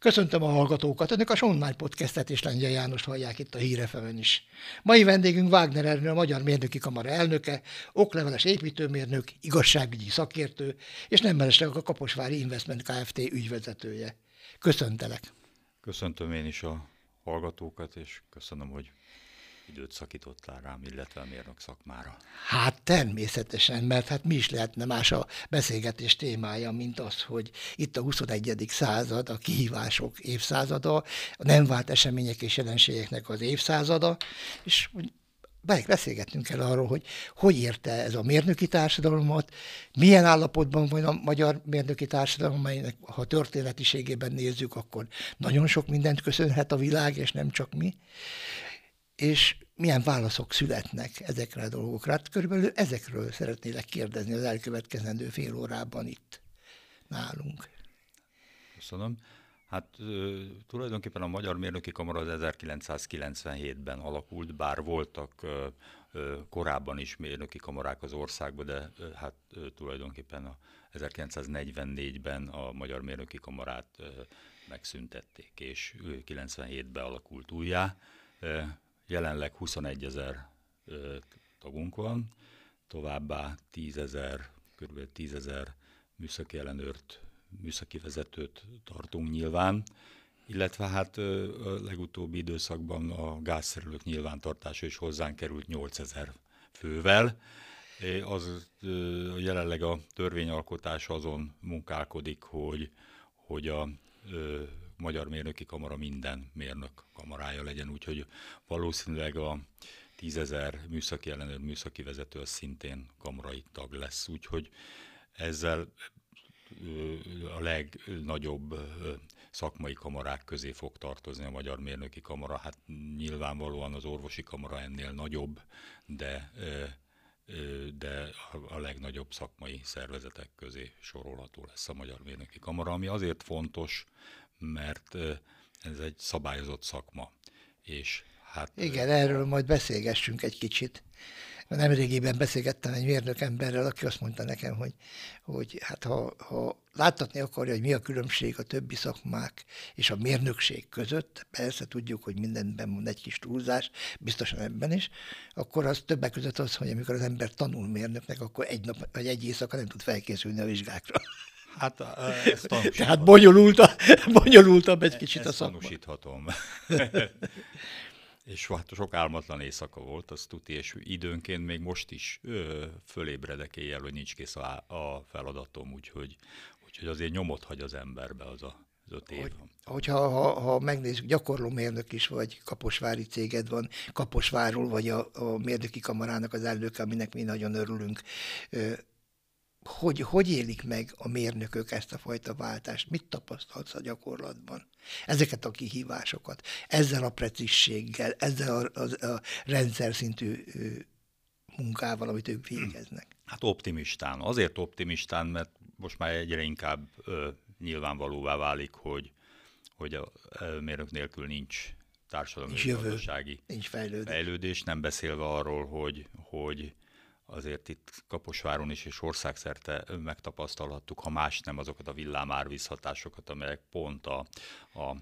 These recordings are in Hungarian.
Köszöntöm a hallgatókat, önök a Online Podcastet és Lengyel János hallják itt a Hírefemen is. Mai vendégünk Wagner Ernő, a Magyar Mérnöki Kamara elnöke, okleveles építőmérnök, igazságügyi szakértő, és nem mellesleg a Kaposvári Investment Kft. ügyvezetője. Köszöntelek! Köszöntöm én is a hallgatókat, és köszönöm, hogy időt szakítottál rám, illetve a mérnök szakmára. Hát természetesen, mert hát mi is lehetne más a beszélgetés témája, mint az, hogy itt a 21. század, a kihívások évszázada, a nem vált események és jelenségeknek az évszázada, és beszélgettünk el arról, hogy hogy érte ez a mérnöki társadalmat, milyen állapotban van a magyar mérnöki társadalom, amelynek ha történetiségében nézzük, akkor nagyon sok mindent köszönhet a világ, és nem csak mi és milyen válaszok születnek ezekre a dolgokra. Hát körülbelül ezekről szeretnélek kérdezni az elkövetkezendő fél órában itt nálunk. Köszönöm. Hát tulajdonképpen a Magyar Mérnöki Kamara az 1997-ben alakult, bár voltak korábban is mérnöki kamarák az országban, de hát tulajdonképpen a 1944-ben a Magyar Mérnöki Kamarát megszüntették, és 97-ben alakult újjá Jelenleg 21 ezer tagunk van, továbbá 10 ezer, kb. 10 ezer műszaki ellenőrt, műszaki vezetőt tartunk nyilván, illetve hát a legutóbbi időszakban a gázszerelők nyilvántartása is hozzánk került 8000 fővel. Az jelenleg a törvényalkotás azon munkálkodik, hogy, hogy a Magyar Mérnöki Kamara minden mérnök kamarája legyen, úgyhogy valószínűleg a tízezer műszaki ellenőr, műszaki vezető az szintén kamarai tag lesz, úgyhogy ezzel a legnagyobb szakmai kamarák közé fog tartozni a Magyar Mérnöki Kamara. Hát nyilvánvalóan az orvosi kamara ennél nagyobb, de de a legnagyobb szakmai szervezetek közé sorolható lesz a Magyar Mérnöki Kamara, ami azért fontos, mert ez egy szabályozott szakma. És hát, Igen, erről majd beszélgessünk egy kicsit. Nemrégiben beszélgettem egy mérnök emberrel, aki azt mondta nekem, hogy, hogy hát ha, ha láttatni akarja, hogy mi a különbség a többi szakmák és a mérnökség között, persze tudjuk, hogy mindenben van egy kis túlzás, biztosan ebben is, akkor az többek között az, hogy amikor az ember tanul mérnöknek, akkor egy nap vagy egy éjszaka nem tud felkészülni a vizsgákra. Hát ezt Tehát bonyolultabb, bonyolultabb egy kicsit ezt a szakma. tanúsíthatom. és hát sok álmatlan éjszaka volt, az tuti, és időnként még most is ö, fölébredek éjjel, hogy nincs kész a, a feladatom, úgyhogy, úgyhogy azért nyomot hagy az emberbe az a az öt év. Hogy, hogyha ha, ha megnézzük, gyakorló mérnök is vagy, kaposvári céged van, Kaposvárról, vagy a, a mérnöki kamarának az elnöke, aminek mi nagyon örülünk hogy, hogy élik meg a mérnökök ezt a fajta váltást? Mit tapasztalsz a gyakorlatban? Ezeket a kihívásokat, ezzel a precízséggel, ezzel a, a, a rendszer szintű munkával, amit ők végeznek? Hát optimistán. Azért optimistán, mert most már egyre inkább ö, nyilvánvalóvá válik, hogy, hogy a mérnök nélkül nincs társadalmi nincs gazdasági nincs fejlődés. fejlődés, nem beszélve arról, hogy, hogy azért itt Kaposváron is és országszerte megtapasztalhattuk, ha más nem azokat a villámárvízhatásokat, amelyek pont a, a,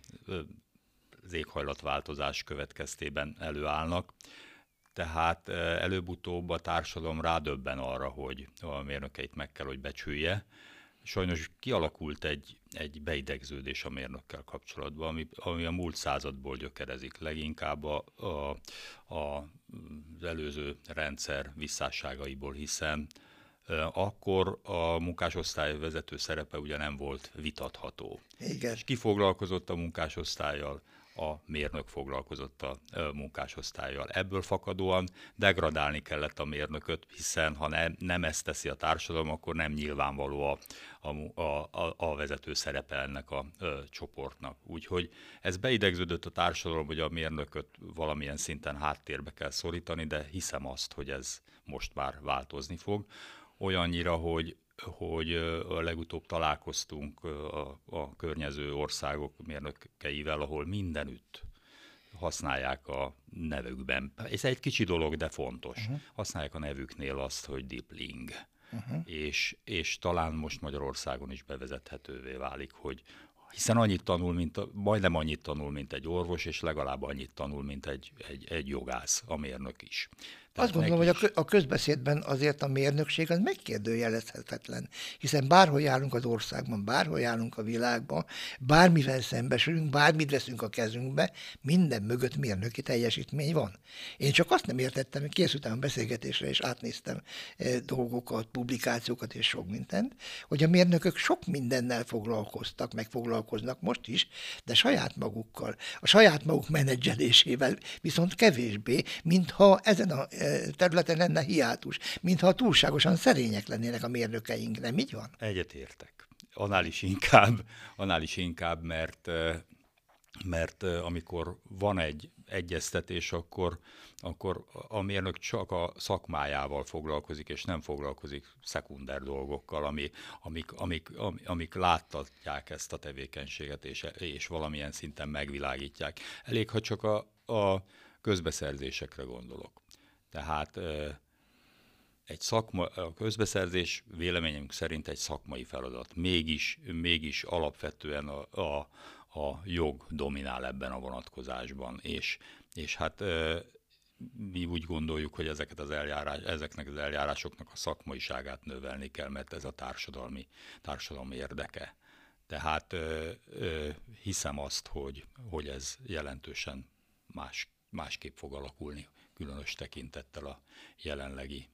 az éghajlatváltozás következtében előállnak. Tehát előbb-utóbb a társadalom rádöbben arra, hogy a mérnökeit meg kell, hogy becsülje, sajnos kialakult egy, egy beidegződés a mérnökkel kapcsolatban, ami, ami a múlt századból gyökerezik, leginkább a, a, a, az előző rendszer visszásságaiból, hiszen akkor a munkásosztály vezető szerepe ugye nem volt vitatható. Igen. És ki foglalkozott a munkásosztályjal? A mérnök foglalkozott a munkásosztályjal. Ebből fakadóan degradálni kellett a mérnököt, hiszen ha ne, nem ezt teszi a társadalom, akkor nem nyilvánvaló a, a, a, a vezető szerepe ennek a, a csoportnak. Úgyhogy ez beidegződött a társadalom, hogy a mérnököt valamilyen szinten háttérbe kell szorítani, de hiszem azt, hogy ez most már változni fog. Olyannyira, hogy hogy a legutóbb találkoztunk a, a környező országok mérnökeivel, ahol mindenütt használják a nevükben. Ez egy kicsi dolog, de fontos. Uh-huh. Használják a nevüknél azt, hogy dipling. Uh-huh. És, és talán most Magyarországon is bevezethetővé válik, hogy hiszen annyit tanul, mint, majdnem annyit tanul, mint egy orvos, és legalább annyit tanul, mint egy, egy, egy jogász, a mérnök is. Tehát Azt gondolom, hogy a közbeszédben azért a mérnökség az megkérdőjelezhetetlen, hiszen bárhol járunk az országban, bárhol járunk a világban, bármivel szembesülünk, bármit veszünk a kezünkbe, minden mögött mérnöki teljesítmény van. Én csak azt nem értettem, hogy készültem a beszélgetésre, és átnéztem eh, dolgokat, publikációkat és sok mindent, hogy a mérnökök sok mindennel foglalkoztak, meg foglalkoznak most is, de saját magukkal, a saját maguk menedzselésével viszont kevésbé, mintha ezen a eh, területen lenne hiátus, mintha túlságosan szerények lennének a mérnökeink, nem így van? Egyetértek. Annál is inkább, annál is inkább mert mert amikor van egy egyeztetés, akkor, akkor a mérnök csak a szakmájával foglalkozik, és nem foglalkozik szekunder dolgokkal, ami, amik, amik, amik láttatják ezt a tevékenységet, és, és valamilyen szinten megvilágítják. Elég, ha csak a, a közbeszerzésekre gondolok. Tehát egy szakma, a közbeszerzés véleményünk szerint egy szakmai feladat. Mégis, mégis alapvetően a, a, a jog dominál ebben a vonatkozásban, és, és hát mi úgy gondoljuk, hogy ezeket az eljárás, ezeknek az eljárásoknak a szakmaiságát növelni kell, mert ez a társadalmi, társadalmi érdeke. Tehát ö, ö, hiszem azt, hogy, hogy ez jelentősen más, másképp fog alakulni különös tekintettel a jelenlegi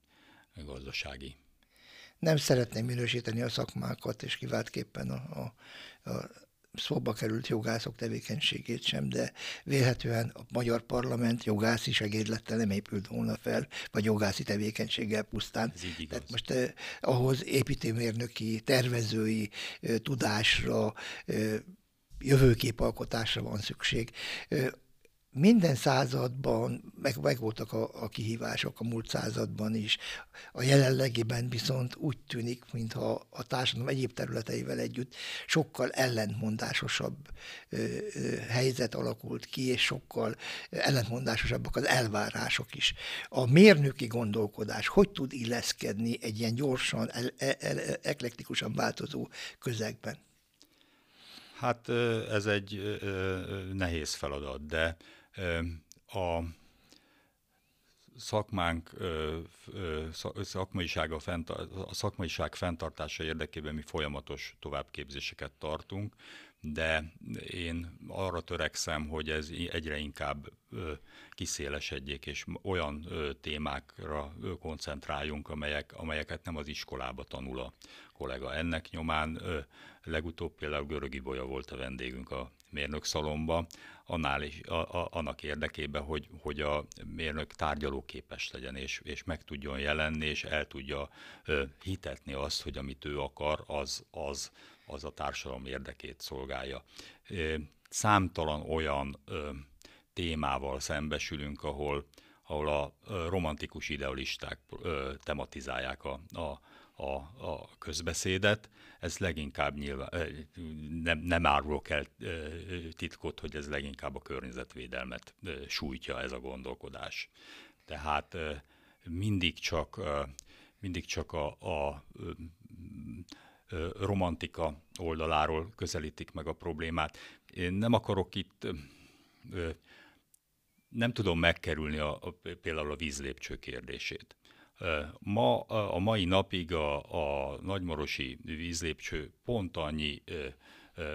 gazdasági. Nem szeretném minősíteni a szakmákat, és kiváltképpen a, a, a szóba került jogászok tevékenységét sem, de vélhetően a magyar parlament jogászi segédlettel nem épült volna fel, vagy jogászi tevékenységgel pusztán. Tehát most eh, ahhoz építőmérnöki, tervezői eh, tudásra, eh, jövőképalkotásra van szükség. Eh, minden században meg, meg voltak a, a kihívások, a múlt században is. A jelenlegiben viszont úgy tűnik, mintha a társadalom egyéb területeivel együtt sokkal ellentmondásosabb ö, ö, helyzet alakult ki, és sokkal ellentmondásosabbak az elvárások is. A mérnöki gondolkodás hogy tud illeszkedni egy ilyen gyorsan, el, el, el, eklektikusan változó közegben? Hát ez egy nehéz feladat, de a szakmánk szakmaisága a szakmaiság fenntartása érdekében mi folyamatos továbbképzéseket tartunk, de én arra törekszem, hogy ez egyre inkább kiszélesedjék, és olyan témákra koncentráljunk, amelyek, amelyeket nem az iskolába tanul a kollega. Ennek nyomán legutóbb például Görögi Bolya volt a vendégünk a mérnök szalomba, annál is, a, a, annak érdekében, hogy, hogy a mérnök tárgyalóképes legyen, és, és meg tudjon jelenni, és el tudja ö, hitetni azt, hogy amit ő akar, az, az, az a társadalom érdekét szolgálja. Ö, számtalan olyan ö, témával szembesülünk, ahol, ahol a romantikus idealisták ö, tematizálják a, a, a, a közbeszédet. Ez leginkább nyilván, nem, nem árulok el titkot, hogy ez leginkább a környezetvédelmet sújtja ez a gondolkodás. Tehát mindig csak, mindig csak a, a romantika oldaláról közelítik meg a problémát. Én nem akarok itt, nem tudom megkerülni a, a, például a vízlépcső kérdését. Ma, a mai napig a, a nagymorosi vízlépcső pont annyi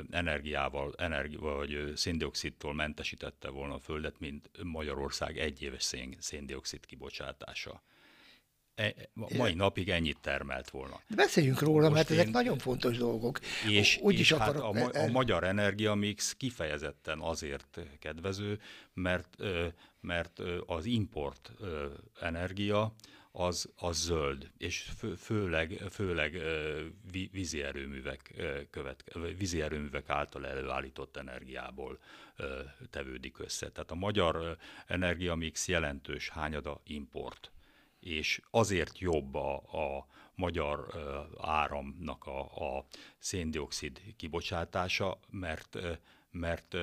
energiával, energi, vagy széndiokszidtól mentesítette volna a Földet, mint Magyarország egyéves szén, széndiokszid kibocsátása. E, mai napig ennyit termelt volna. De beszéljünk róla, Most mert én... ezek nagyon fontos dolgok. És, Úgy és is hát akarok, a, a magyar energiamix kifejezetten azért kedvező, mert, mert az import energia az, az zöld, és fő, főleg, főleg vízi erőművek, követ, vízi erőművek által előállított energiából tevődik össze. Tehát a magyar energiamix jelentős hányada import, és azért jobb a, a magyar áramnak a, a széndiokszid kibocsátása, mert, mert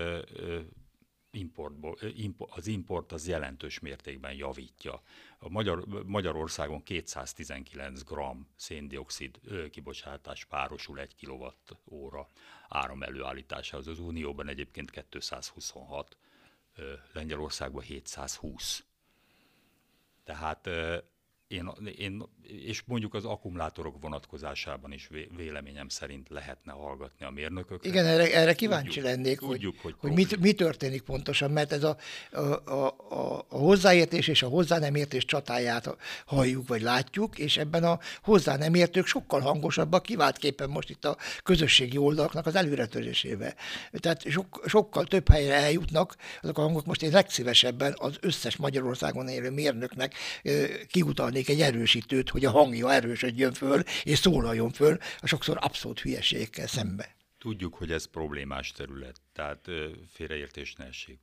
importból, az import az jelentős mértékben javítja. A Magyar, Magyarországon 219 g széndiokszid kibocsátás párosul 1 kWh áram előállításához. Az Unióban egyébként 226, Lengyelországban 720. Tehát én, én, és mondjuk az akkumulátorok vonatkozásában is véleményem szerint lehetne hallgatni a mérnököket. Igen, erre, erre kíváncsi tudjuk, lennék, tudjuk, hogy, hogy, hogy mi történik pontosan, mert ez a, a, a, a hozzáértés és a hozzá nem értés csatáját halljuk vagy látjuk, és ebben a hozzá nem értők sokkal hangosabbak, kiváltképpen most itt a közösségi oldalaknak az előretörésével. Tehát sok, sokkal több helyre eljutnak azok a hangok, most én legszívesebben az összes Magyarországon élő mérnöknek kiutalni adnék egy erősítőt, hogy a hangja erősödjön föl, és szólaljon föl, a sokszor abszolút hülyeségekkel szembe. Tudjuk, hogy ez problémás terület, tehát félreértés ne essék.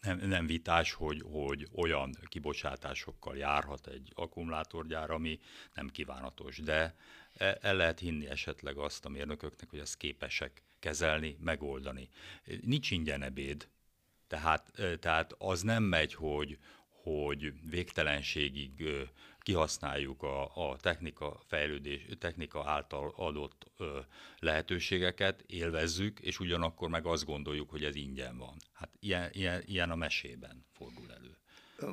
Nem, nem vitás, hogy, hogy olyan kibocsátásokkal járhat egy akkumulátorgyár, ami nem kívánatos, de e, el lehet hinni esetleg azt a mérnököknek, hogy ezt képesek kezelni, megoldani. Nincs ingyen ebéd, tehát, tehát az nem megy, hogy, hogy végtelenségig kihasználjuk a, a technika fejlődés, technika által adott ö, lehetőségeket, élvezzük, és ugyanakkor meg azt gondoljuk, hogy ez ingyen van. Hát ilyen, ilyen, ilyen a mesében fordul elő.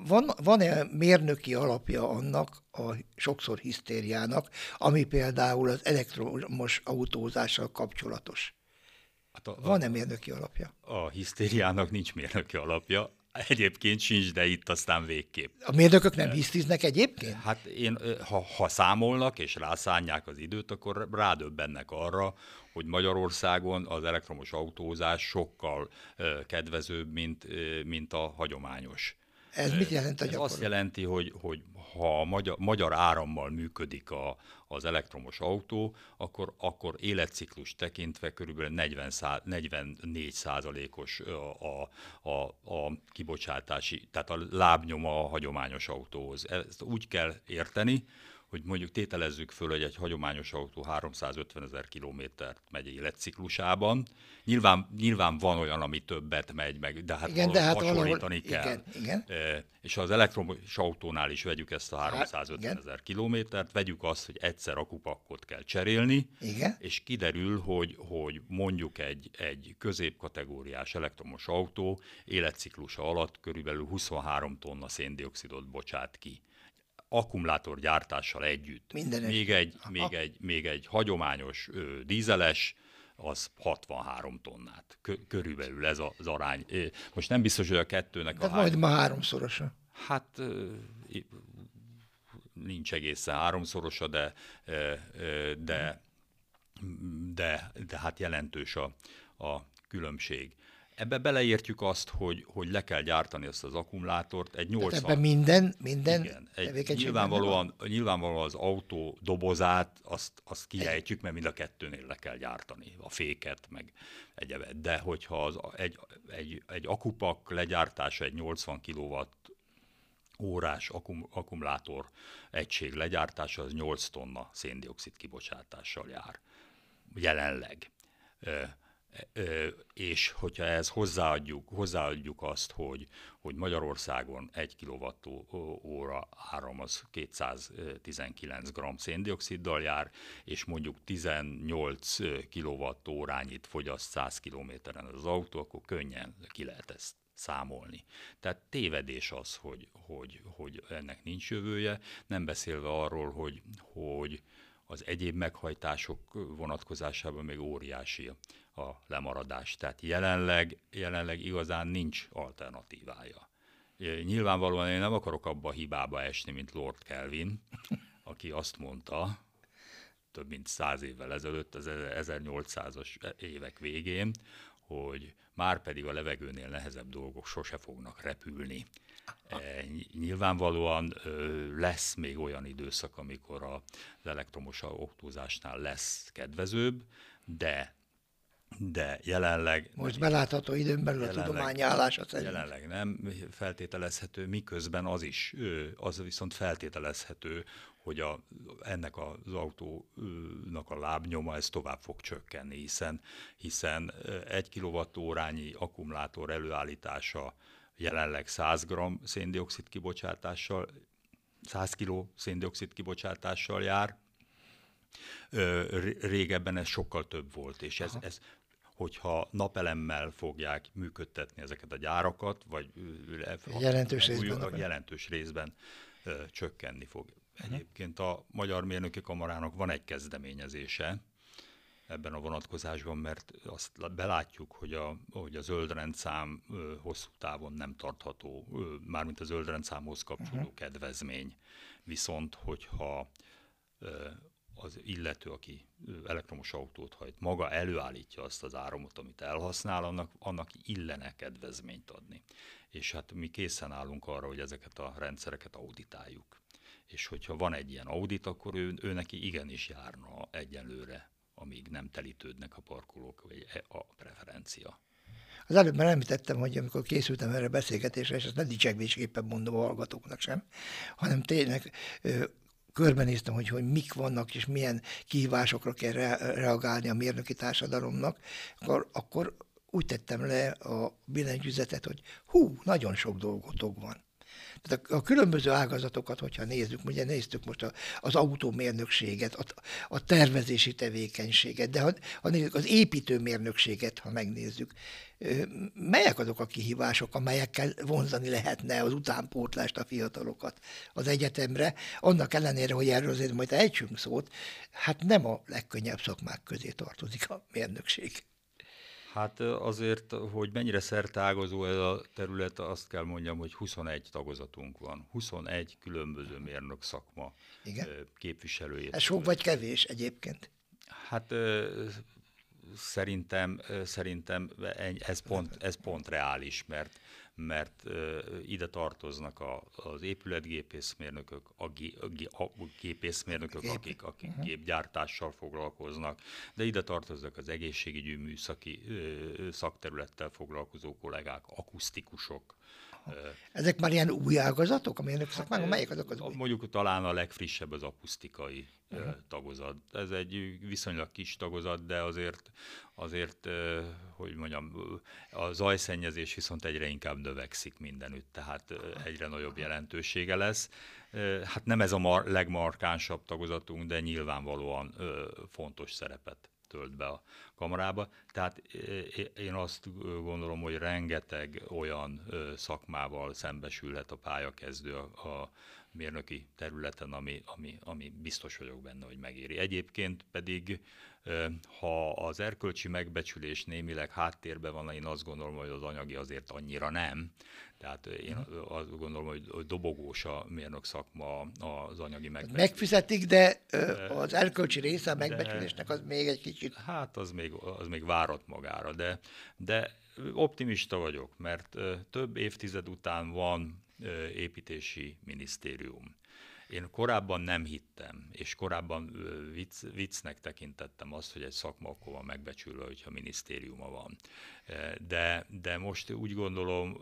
Van, van-e mérnöki alapja annak a sokszor hisztériának, ami például az elektromos autózással kapcsolatos? Hát a, Van-e mérnöki alapja? A hisztériának nincs mérnöki alapja. Egyébként sincs, de itt aztán végképp. A mérnökök nem hisztiznek egyébként? Hát én, ha, ha számolnak és rászánják az időt, akkor rádöbbennek arra, hogy Magyarországon az elektromos autózás sokkal kedvezőbb, mint, mint a hagyományos. Ez mit jelent a Ez azt jelenti, hogy, hogy ha a magyar, magyar árammal működik a, az elektromos autó, akkor, akkor életciklus tekintve körülbelül 40 szá, 44 százalékos a, a, a, kibocsátási, tehát a lábnyoma a hagyományos autóhoz. Ezt úgy kell érteni, hogy mondjuk tételezzük föl, hogy egy hagyományos autó 350 ezer kilométert megy életciklusában. Nyilván, nyilván van olyan, ami többet megy meg, de hát, igen, de hát hasonlítani valahol, kell. Igen, igen. És az elektromos autónál is vegyük ezt a 350 hát, ezer kilométert, vegyük azt, hogy egyszer akupakkot kell cserélni, igen. és kiderül, hogy, hogy mondjuk egy, egy középkategóriás elektromos autó életciklusa alatt körülbelül 23 tonna széndiokszidot bocsát ki akkumulátor gyártással együtt. Minden még egy, még, egy, még egy hagyományos ö, dízeles, az 63 tonnát. körülbelül ez az arány. Most nem biztos, hogy a kettőnek De a majd ma háromszorosa. Hát nincs egészen háromszorosa, de, de, de, de hát jelentős a, a különbség. Ebbe beleértjük azt, hogy, hogy le kell gyártani ezt az akkumulátort. Egy 80... Ebben minden, minden igen, egy, nyilvánvalóan, nyilvánvalóan az autó dobozát, azt, azt kiejtjük, mert mind a kettőnél le kell gyártani, a féket, meg egyebet. De hogyha az, egy, egy, egy akupak legyártása egy 80 kW órás akum, akkumulátor egység legyártása az 8 tonna széndiokszid kibocsátással jár. Jelenleg és hogyha ez hozzáadjuk, hozzáadjuk azt, hogy, hogy Magyarországon 1 kWh áram az 219 g széndioksziddal jár, és mondjuk 18 kWh-órányit fogyaszt 100 kilométeren az autó, akkor könnyen ki lehet ezt számolni. Tehát tévedés az, hogy, hogy, hogy ennek nincs jövője, nem beszélve arról, hogy, hogy az egyéb meghajtások vonatkozásában még óriási a lemaradás. Tehát jelenleg, jelenleg igazán nincs alternatívája. Nyilvánvalóan én nem akarok abba a hibába esni, mint Lord Kelvin, aki azt mondta, több mint száz évvel ezelőtt, az 1800-as évek végén, hogy már pedig a levegőnél nehezebb dolgok sose fognak repülni. E, nyilvánvalóan lesz még olyan időszak, amikor az elektromos autózásnál lesz kedvezőbb, de de jelenleg... Most belátható időn belül a tudomány állása szerint. Jelenleg nem feltételezhető, miközben az is, az viszont feltételezhető, hogy a, ennek az autónak a lábnyoma ez tovább fog csökkenni, hiszen, hiszen egy kilovattórányi akkumulátor előállítása jelenleg 100 g széndiokszid kibocsátással, 100 kg széndiokszid kibocsátással jár, régebben ez sokkal több volt, és ez, ez hogyha napelemmel fogják működtetni ezeket a gyárakat, vagy jelentős részben, a jelentős részben ö, csökkenni fog. Uh-huh. Egyébként a Magyar Mérnöki Kamarának van egy kezdeményezése ebben a vonatkozásban, mert azt belátjuk, hogy a, hogy a zöldrendszám ö, hosszú távon nem tartható, ö, mármint a zöldrendszámhoz kapcsolódó uh-huh. kedvezmény. Viszont, hogyha az illető, aki elektromos autót hajt, maga előállítja azt az áramot, amit elhasznál, annak, annak illene kedvezményt adni. És hát mi készen állunk arra, hogy ezeket a rendszereket auditáljuk. És hogyha van egy ilyen audit, akkor ő, ő neki igenis járna egyenlőre, amíg nem telítődnek a parkolók, vagy e, a preferencia. Az előbb már említettem, hogy amikor készültem erre a beszélgetésre, és ezt ne dicsegvésképpen mondom a hallgatóknak sem, hanem tényleg körbenéztem, hogy, hogy mik vannak, és milyen kihívásokra kell re- reagálni a mérnöki társadalomnak, akkor, akkor úgy tettem le a billentyűzetet, hogy hú, nagyon sok dolgotok van. Tehát a, a különböző ágazatokat, hogyha nézzük, ugye néztük most a, az autómérnökséget, a, a tervezési tevékenységet, de ha, ha nézzük az építőmérnökséget, ha megnézzük, melyek azok a kihívások, amelyekkel vonzani lehetne az utánpótlást a fiatalokat az egyetemre, annak ellenére, hogy erről azért majd ejtsünk szót, hát nem a legkönnyebb szakmák közé tartozik a mérnökség. Hát azért, hogy mennyire szertágazó ez a terület, azt kell mondjam, hogy 21 tagozatunk van. 21 különböző mérnök szakma Igen? képviselőjét. Ez sok vagy kevés egyébként? Hát szerintem, szerintem ez pont, ez pont reális, mert mert ide tartoznak a, az épületgépészmérnökök, a, gé, a, a gépészmérnökök, Gép. akik, akik uh-huh. gépgyártással foglalkoznak, de ide tartoznak az egészségügyi műszaki szakterülettel foglalkozó kollégák, akusztikusok, ezek már ilyen új ágazatok, amilyenek hát, szakmák, melyek azok az új? Mondjuk talán a legfrissebb az akusztikai uh-huh. tagozat. Ez egy viszonylag kis tagozat, de azért, azért, hogy mondjam, a zajszennyezés viszont egyre inkább növekszik mindenütt, tehát egyre nagyobb jelentősége lesz. Hát nem ez a mar- legmarkánsabb tagozatunk, de nyilvánvalóan fontos szerepet tölt be a kamarába. Tehát én azt gondolom, hogy rengeteg olyan szakmával szembesülhet a pályakezdő a, mérnöki területen, ami, ami, ami biztos vagyok benne, hogy megéri. Egyébként pedig, ha az erkölcsi megbecsülés némileg háttérben van, én azt gondolom, hogy az anyagi azért annyira nem. Tehát én mhm. azt gondolom, hogy dobogós a mérnök szakma az anyagi megbecsülés. Megfizetik, de az erkölcsi része a megbecsülésnek az még egy kicsit... Hát az még, az még várat magára, de, de optimista vagyok, mert több évtized után van építési minisztérium. Én korábban nem hittem, és korábban vicc, viccnek tekintettem azt, hogy egy szakma akkor van megbecsülve, hogyha minisztériuma van. De, de most úgy gondolom,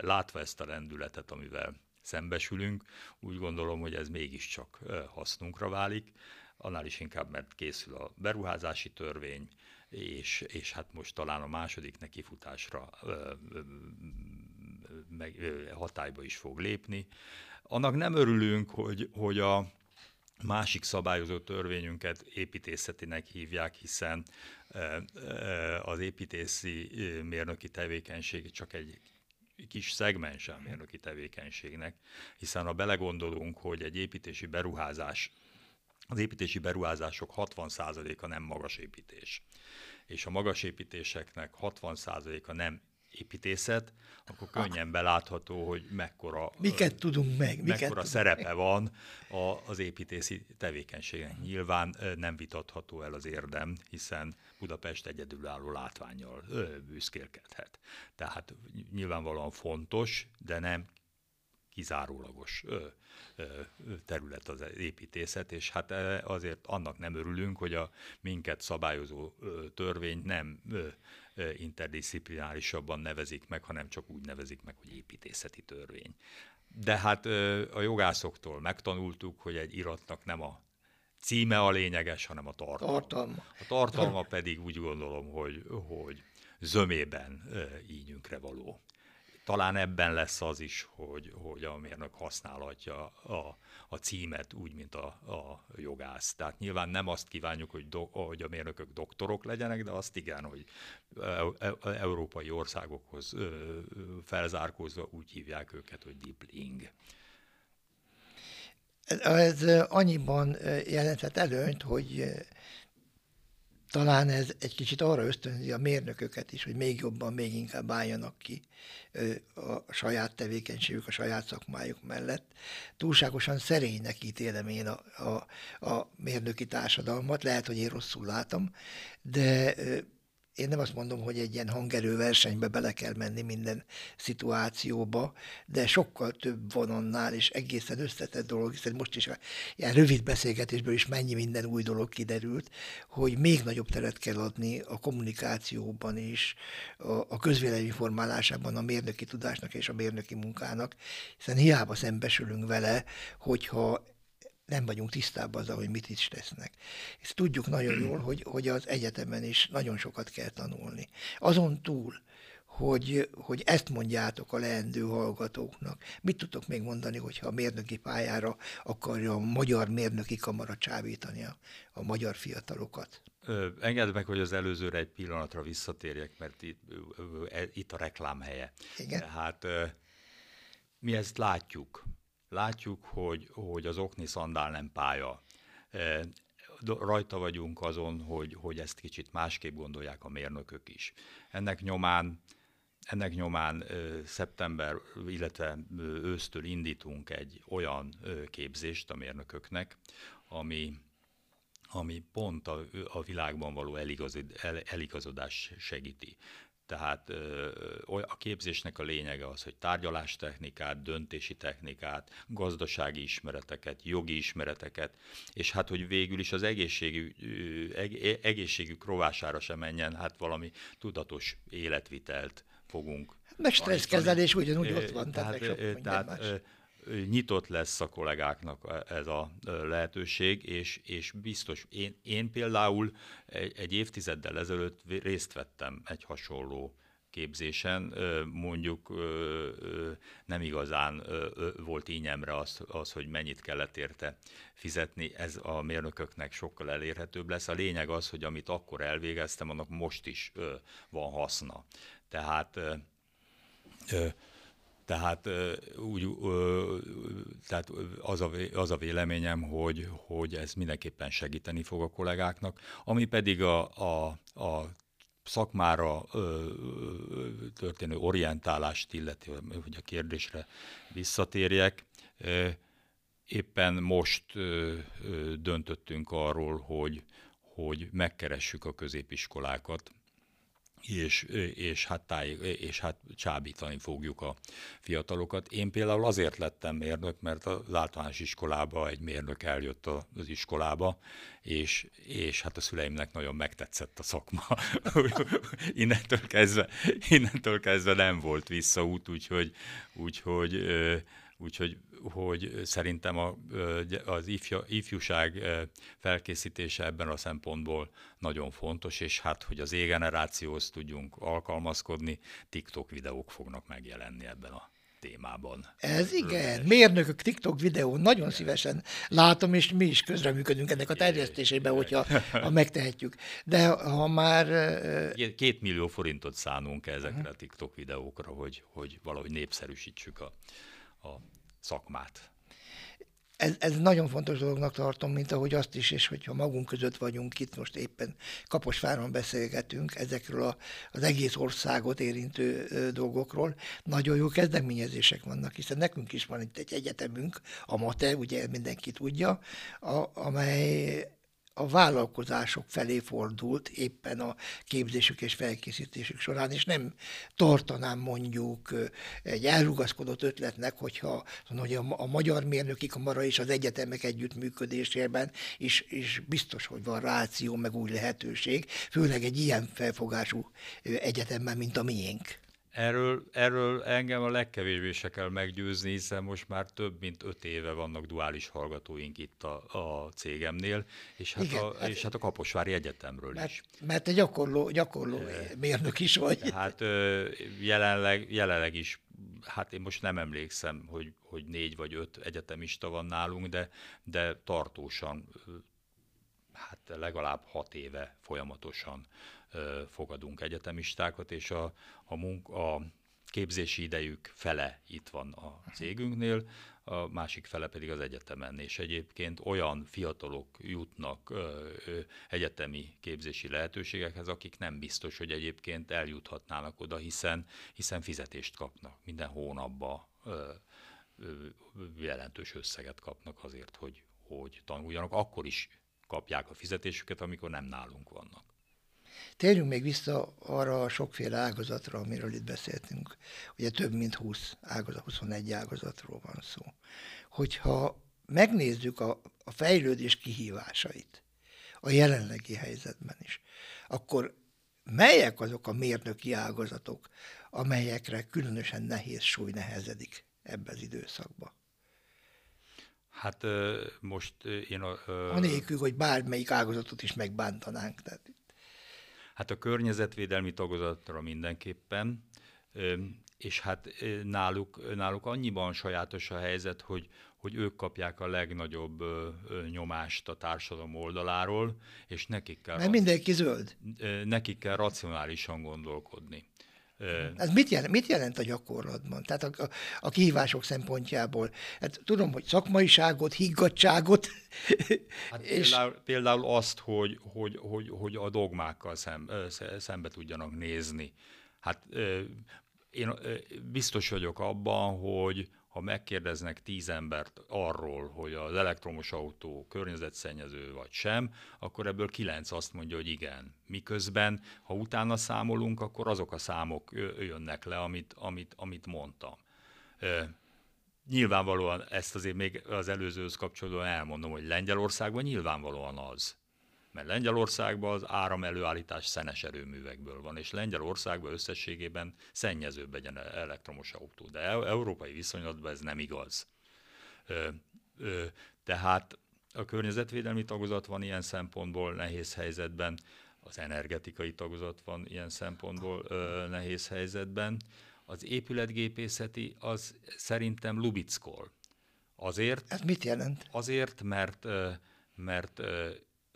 látva ezt a rendületet, amivel szembesülünk, úgy gondolom, hogy ez mégiscsak hasznunkra válik, annál is inkább, mert készül a beruházási törvény, és, és hát most talán a második nekifutásra meg, hatályba is fog lépni. Annak nem örülünk, hogy, hogy a másik szabályozó törvényünket építészetinek hívják, hiszen az építészi mérnöki tevékenység csak egy kis szegmens a mérnöki tevékenységnek, hiszen ha belegondolunk, hogy egy építési beruházás, az építési beruházások 60%-a nem magas építés, és a magas építéseknek 60%-a nem építészet, akkor könnyen belátható, hogy mekkora, miket tudunk meg, miket mekkora tudunk szerepe meg. van a, az építési tevékenységen. Nyilván nem vitatható el az érdem, hiszen Budapest egyedülálló látványjal büszkélkedhet. Tehát nyilvánvalóan fontos, de nem kizárólagos terület az építészet, és hát azért annak nem örülünk, hogy a minket szabályozó törvény nem interdisziplinárisabban nevezik meg, hanem csak úgy nevezik meg, hogy építészeti törvény. De hát a jogászoktól megtanultuk, hogy egy iratnak nem a címe a lényeges, hanem a tartalma. tartalma. A tartalma pedig úgy gondolom, hogy, hogy zömében ínyünkre való. Talán ebben lesz az is, hogy, hogy a mérnök használhatja a, a címet úgy, mint a, a jogász. Tehát nyilván nem azt kívánjuk, hogy, do, hogy a mérnökök doktorok legyenek, de azt igen, hogy e, e, európai országokhoz felzárkózva úgy hívják őket, hogy dipling. Ez annyiban jelentett előnyt, hogy talán ez egy kicsit arra ösztönzi a mérnököket is, hogy még jobban, még inkább álljanak ki a saját tevékenységük, a saját szakmájuk mellett. Túlságosan szerénynek ítélem én a, a, a mérnöki társadalmat, lehet, hogy én rosszul látom, de én nem azt mondom, hogy egy ilyen hangerő versenybe bele kell menni minden szituációba, de sokkal több van annál, és egészen összetett dolog, hiszen most is ilyen rövid beszélgetésből is mennyi minden új dolog kiderült, hogy még nagyobb teret kell adni a kommunikációban is, a, a közvélemény formálásában a mérnöki tudásnak és a mérnöki munkának, hiszen hiába szembesülünk vele, hogyha nem vagyunk tisztában azzal, hogy mit is tesznek. Ezt tudjuk nagyon jól, hogy, hogy az egyetemen is nagyon sokat kell tanulni. Azon túl, hogy, hogy ezt mondjátok a leendő hallgatóknak. Mit tudtok még mondani, hogyha a mérnöki pályára akarja a Magyar Mérnöki Kamara csábítani a, a magyar fiatalokat? Ö, engedd meg, hogy az előzőre egy pillanatra visszatérjek, mert itt, e, itt a reklám helye. Igen. Hát mi ezt látjuk, látjuk, hogy, hogy az okni szandál nem pálya. E, rajta vagyunk azon, hogy, hogy ezt kicsit másképp gondolják a mérnökök is. Ennek nyomán ennek nyomán szeptember, illetve ősztől indítunk egy olyan képzést a mérnököknek, ami, ami pont a, a világban való eligazodás segíti. Tehát a képzésnek a lényege az, hogy tárgyalástechnikát, döntési technikát, gazdasági ismereteket, jogi ismereteket, és hát, hogy végül is az egészségű, egészségük rovására sem menjen, hát valami tudatos életvitelt fogunk. Meg stresszkezelés ugyanúgy ott van. Tehát, tehát, tehát nyitott lesz a kollégáknak ez a lehetőség, és, és biztos, én, én például egy, egy évtizeddel ezelőtt részt vettem egy hasonló képzésen, mondjuk nem igazán volt ínyemre az, az, hogy mennyit kellett érte fizetni, ez a mérnököknek sokkal elérhetőbb lesz. A lényeg az, hogy amit akkor elvégeztem, annak most is van haszna. Tehát tehát, úgy, tehát az, a, az a véleményem, hogy, hogy ez mindenképpen segíteni fog a kollégáknak, ami pedig a, a, a szakmára történő orientálást illeti, hogy a kérdésre visszatérjek. Éppen most döntöttünk arról, hogy, hogy megkeressük a középiskolákat, és, és, hát táj, és hát csábítani fogjuk a fiatalokat. Én például azért lettem mérnök, mert az általános iskolába egy mérnök eljött az iskolába, és, és hát a szüleimnek nagyon megtetszett a szakma. innentől, kezdve, innentől kezdve nem volt visszaút, úgyhogy, úgyhogy Úgyhogy hogy szerintem a, az ifja, ifjúság felkészítése ebben a szempontból nagyon fontos, és hát, hogy az e-generációhoz tudjunk alkalmazkodni, TikTok videók fognak megjelenni ebben a témában. Ez igen, mérnökök TikTok videó, nagyon szívesen látom, és mi is közreműködünk ennek a terjesztésében, hogyha ha megtehetjük. De ha már... Két millió forintot szánunk ezekre a TikTok videókra, hogy, hogy valahogy népszerűsítsük a, a szakmát. Ez, ez nagyon fontos dolognak tartom, mint ahogy azt is, és hogyha magunk között vagyunk itt, most éppen Kaposváron beszélgetünk ezekről a, az egész országot érintő ö, dolgokról, nagyon jó kezdeményezések vannak, hiszen nekünk is van itt egy egyetemünk, a MATE, ugye mindenki tudja, a, amely a vállalkozások felé fordult éppen a képzésük és felkészítésük során, és nem tartanám mondjuk egy elrugaszkodott ötletnek, hogyha hogy a, a Magyar Mérnöki Kamara és az egyetemek együttműködésében is, is biztos, hogy van ráció, meg új lehetőség, főleg egy ilyen felfogású egyetemben, mint a miénk. Erről, erről engem a legkevésbé se kell meggyőzni, hiszen most már több mint öt éve vannak duális hallgatóink itt a, a cégemnél, és hát, Igen, a, hát, és hát a Kaposvári Egyetemről mert, is. Mert te gyakorló, gyakorló mérnök is vagy. Hát jelenleg, jelenleg is, hát én most nem emlékszem, hogy, hogy négy vagy öt egyetemista van nálunk, de, de tartósan, hát legalább hat éve folyamatosan fogadunk egyetemistákat, és a, a, munk, a képzési idejük fele itt van a cégünknél, a másik fele pedig az egyetemen. És egyébként olyan fiatalok jutnak ö, ö, egyetemi képzési lehetőségekhez, akik nem biztos, hogy egyébként eljuthatnának oda, hiszen, hiszen fizetést kapnak. Minden hónapban jelentős összeget kapnak azért, hogy, hogy tanuljanak. Akkor is kapják a fizetésüket, amikor nem nálunk vannak. Térjünk még vissza arra a sokféle ágazatra, amiről itt beszéltünk. Ugye több mint 20 ágazat, 21 ágazatról van szó. Hogyha megnézzük a, a fejlődés kihívásait, a jelenlegi helyzetben is, akkor melyek azok a mérnöki ágazatok, amelyekre különösen nehéz súly nehezedik ebben az időszakban? Hát most én a... Anélkül, hogy bármelyik ágazatot is megbántanánk. Tehát Hát a környezetvédelmi tagozatra mindenképpen, és hát náluk, náluk annyiban sajátos a helyzet, hogy, hogy ők kapják a legnagyobb nyomást a társadalom oldaláról, és nekik kell... Mert mindenki zöld. Nekik kell racionálisan gondolkodni. Ez mit jelent, mit jelent a gyakorlatban? Tehát a, a, a kihívások szempontjából. Hát tudom, hogy szakmaiságot, higgadságot. Hát és... például, például azt, hogy, hogy, hogy, hogy a dogmákkal szem, szembe tudjanak nézni. Hát én biztos vagyok abban, hogy, ha megkérdeznek tíz embert arról, hogy az elektromos autó környezetszennyező vagy sem, akkor ebből kilenc azt mondja, hogy igen. Miközben, ha utána számolunk, akkor azok a számok jönnek le, amit, amit, amit mondtam. Nyilvánvalóan ezt azért még az előzőhöz kapcsolódóan elmondom, hogy Lengyelországban nyilvánvalóan az mert Lengyelországban az áram előállítás szenes erőművekből van, és Lengyelországban összességében szennyezőbb egy elektromos autó, de európai viszonylatban ez nem igaz. Ö, ö, tehát a környezetvédelmi tagozat van ilyen szempontból nehéz helyzetben, az energetikai tagozat van ilyen szempontból ö, nehéz helyzetben. Az épületgépészeti az szerintem lubickol. Azért. Ez mit jelent? Azért, mert mert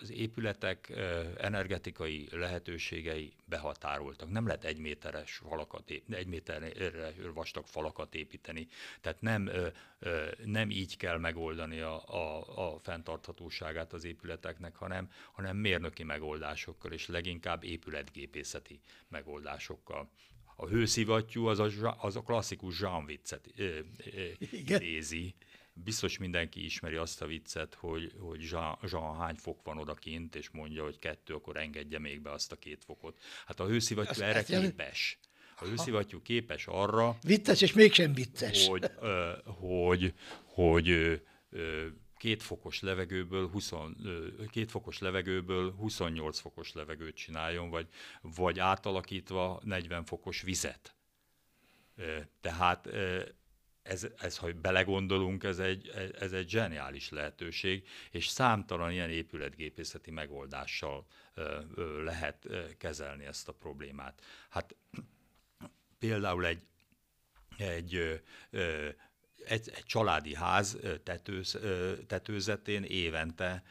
az épületek energetikai lehetőségei behatároltak. Nem lehet egy méteres falakat, egy méterre vastag falakat építeni. Tehát nem, nem így kell megoldani a, a, a fenntarthatóságát az épületeknek, hanem, hanem mérnöki megoldásokkal, és leginkább épületgépészeti megoldásokkal. A hőszivattyú az a, az a klasszikus Jean viccet idézi biztos mindenki ismeri azt a viccet, hogy, hogy Jean, Jean hány fok van odakint, és mondja, hogy kettő, akkor engedje még be azt a két fokot. Hát a hőszivattyú erre képes. A hőszivattyú képes arra... Vicces, és mégsem vicces. Hogy, ö, hogy, hogy ö, ö, két fokos levegőből 20, két fokos levegőből 28 fokos levegőt csináljon, vagy, vagy átalakítva 40 fokos vizet. Tehát ez, ez, ha belegondolunk, ez egy, ez egy zseniális lehetőség, és számtalan ilyen épületgépészeti megoldással lehet kezelni ezt a problémát. Hát például egy, egy egy, egy családi ház tetőz, tetőzetén évente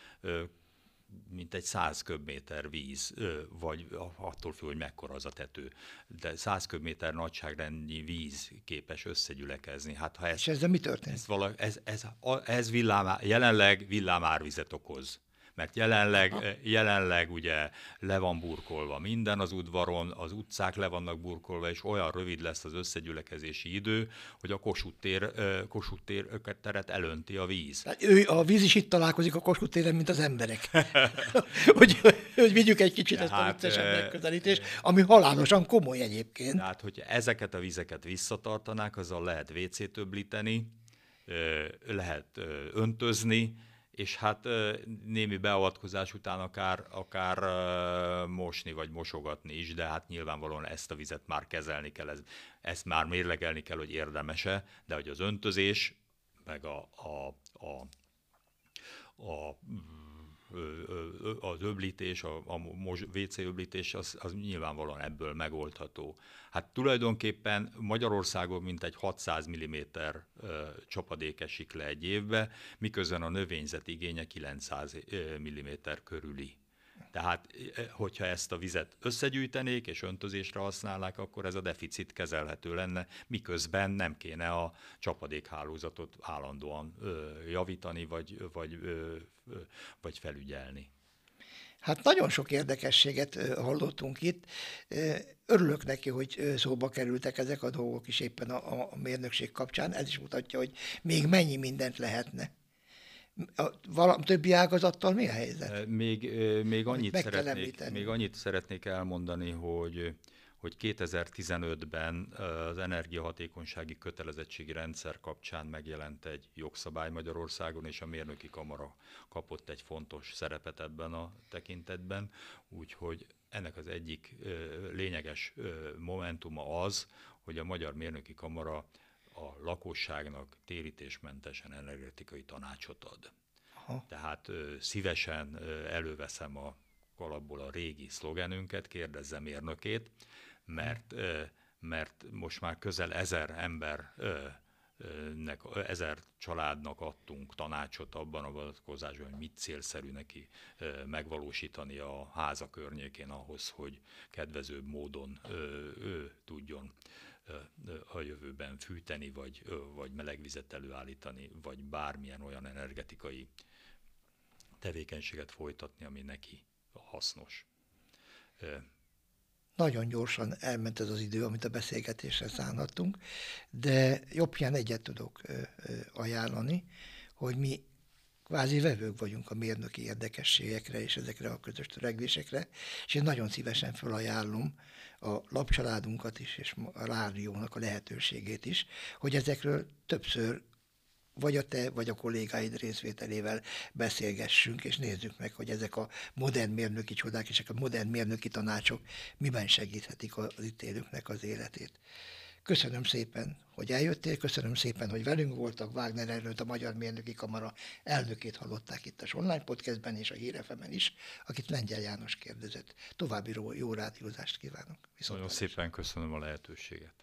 mint egy 100 köbméter víz, vagy attól függ, hogy mekkora az a tető, de 100 köbméter nagyságrendnyi víz képes összegyülekezni. Hát, ha ez, És ezzel mi történt? Ez, vala, ez, ez, ez villám, jelenleg villámárvizet okoz mert jelenleg, jelenleg ugye le van burkolva minden az udvaron, az utcák le vannak burkolva, és olyan rövid lesz az összegyülekezési idő, hogy a Kossuth, tér, Kossuth tér, teret elönti a víz. Hát ő, a víz is itt találkozik a Kossuth téren, mint az emberek. hogy, hogy vigyük egy kicsit ezt hát, a viccesebb megközelítést, ami halálosan komoly egyébként. Tehát, hogy ezeket a vizeket visszatartanák, azzal lehet WC töblíteni, lehet öntözni, és hát némi beavatkozás után akár, akár mosni vagy mosogatni is, de hát nyilvánvalóan ezt a vizet már kezelni kell, ez, ezt már mérlegelni kell, hogy érdemese, de hogy az öntözés, meg a, a, a, a az öblítés, a, a WC öblítés, az, az nyilvánvalóan ebből megoldható. Hát tulajdonképpen Magyarországon mintegy 600 mm csapadék esik le egy évbe, miközben a növényzet igénye 900 mm körüli. Tehát, hogyha ezt a vizet összegyűjtenék és öntözésre használnák, akkor ez a deficit kezelhető lenne, miközben nem kéne a csapadékhálózatot állandóan javítani, vagy, vagy, vagy felügyelni. Hát nagyon sok érdekességet hallottunk itt. Örülök neki, hogy szóba kerültek ezek a dolgok is éppen a, a mérnökség kapcsán. Ez is mutatja, hogy még mennyi mindent lehetne. A, valam, többi ágazattal mi a helyzet? Még, még, annyit szeretnék, még annyit szeretnék elmondani, hogy hogy 2015-ben az energiahatékonysági kötelezettségi rendszer kapcsán megjelent egy jogszabály Magyarországon, és a mérnöki kamara kapott egy fontos szerepet ebben a tekintetben, úgyhogy ennek az egyik lényeges momentuma az, hogy a Magyar Mérnöki Kamara a lakosságnak térítésmentesen energetikai tanácsot ad. Aha. Tehát szívesen előveszem a kalapból a régi szlogenünket, kérdezzem mérnökét, mert, mert most már közel ezer ember nek, ezer családnak adtunk tanácsot abban a vonatkozásban, hogy mit célszerű neki megvalósítani a háza környékén ahhoz, hogy kedvezőbb módon ő tudjon a jövőben fűteni, vagy, vagy melegvizet előállítani, vagy bármilyen olyan energetikai tevékenységet folytatni, ami neki hasznos. Nagyon gyorsan elment ez az idő, amit a beszélgetésre szánhattunk, de jobb ilyen egyet tudok ajánlani, hogy mi kvázi vevők vagyunk a mérnöki érdekességekre és ezekre a közös törekvésekre, és én nagyon szívesen felajánlom a lapcsaládunkat is, és a rádiónak a lehetőségét is, hogy ezekről többször vagy a te, vagy a kollégáid részvételével beszélgessünk, és nézzük meg, hogy ezek a modern mérnöki csodák és a modern mérnöki tanácsok miben segíthetik az itt élőknek az életét. Köszönöm szépen, hogy eljöttél, köszönöm szépen, hogy velünk voltak. Wagner előtt a Magyar Mérnöki Kamara elnökét hallották itt a online podcastben és a Hírefemen is, akit Lengyel János kérdezett. További jó rádiózást kívánok. Viszont Nagyon szépen köszönöm a lehetőséget.